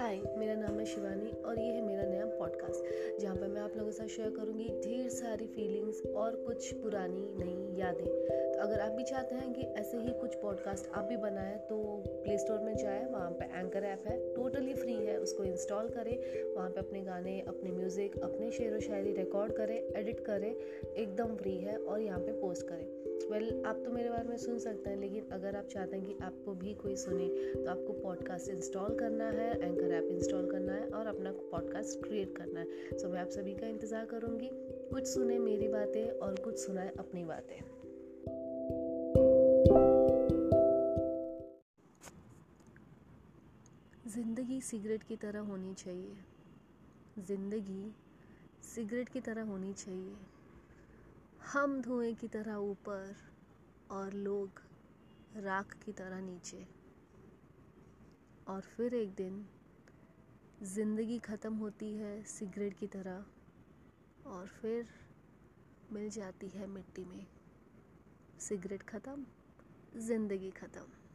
हाय, मेरा नाम है शिवानी और ये है मेरा नया पॉडकास्ट जहाँ पर मैं आप लोगों के साथ शेयर करूँगी ढेर सारी फीलिंग्स और कुछ पुरानी, नई यादें। तो अगर आप भी चाहते हैं कि ऐसे ही कुछ पॉडकास्ट आप भी बनाएँ तो प्ले स्टोर में जाए, वहाँ पर एंकर ऐप है टोटली फ्री है, उसको इंस्टॉल करें, वहाँ पर अपने गाने, अपने म्यूज़िक अपने शेर व शायरी रिकॉर्ड करें एडिट करें, एकदम फ्री है और यहाँ पर पोस्ट करें। वेल well, आप तो मेरे बारे में सुन सकते हैं लेकिन अगर आप चाहते हैं कि आपको भी कोई सुने तो आपको पॉडकास्ट इंस्टॉल करना है एंकर ऐप इंस्टॉल करना है और अपना पॉडकास्ट क्रिएट करना है। सो so, मैं आप सभी का इंतज़ार करूँगी। कुछ सुने मेरी बातें और कुछ सुनाए अपनी बातें। ज़िंदगी सिगरेट की तरह होनी चाहिए। ज़िंदगी सिगरेट की तरह होनी चाहिए। हम धुएँ की तरह ऊपर और लोग राख की तरह नीचे। और फिर एक दिन ज़िंदगी ख़त्म होती है सिगरेट की तरह और फिर मिल जाती है मिट्टी में। सिगरेट ख़त्म, ज़िंदगी ख़त्म।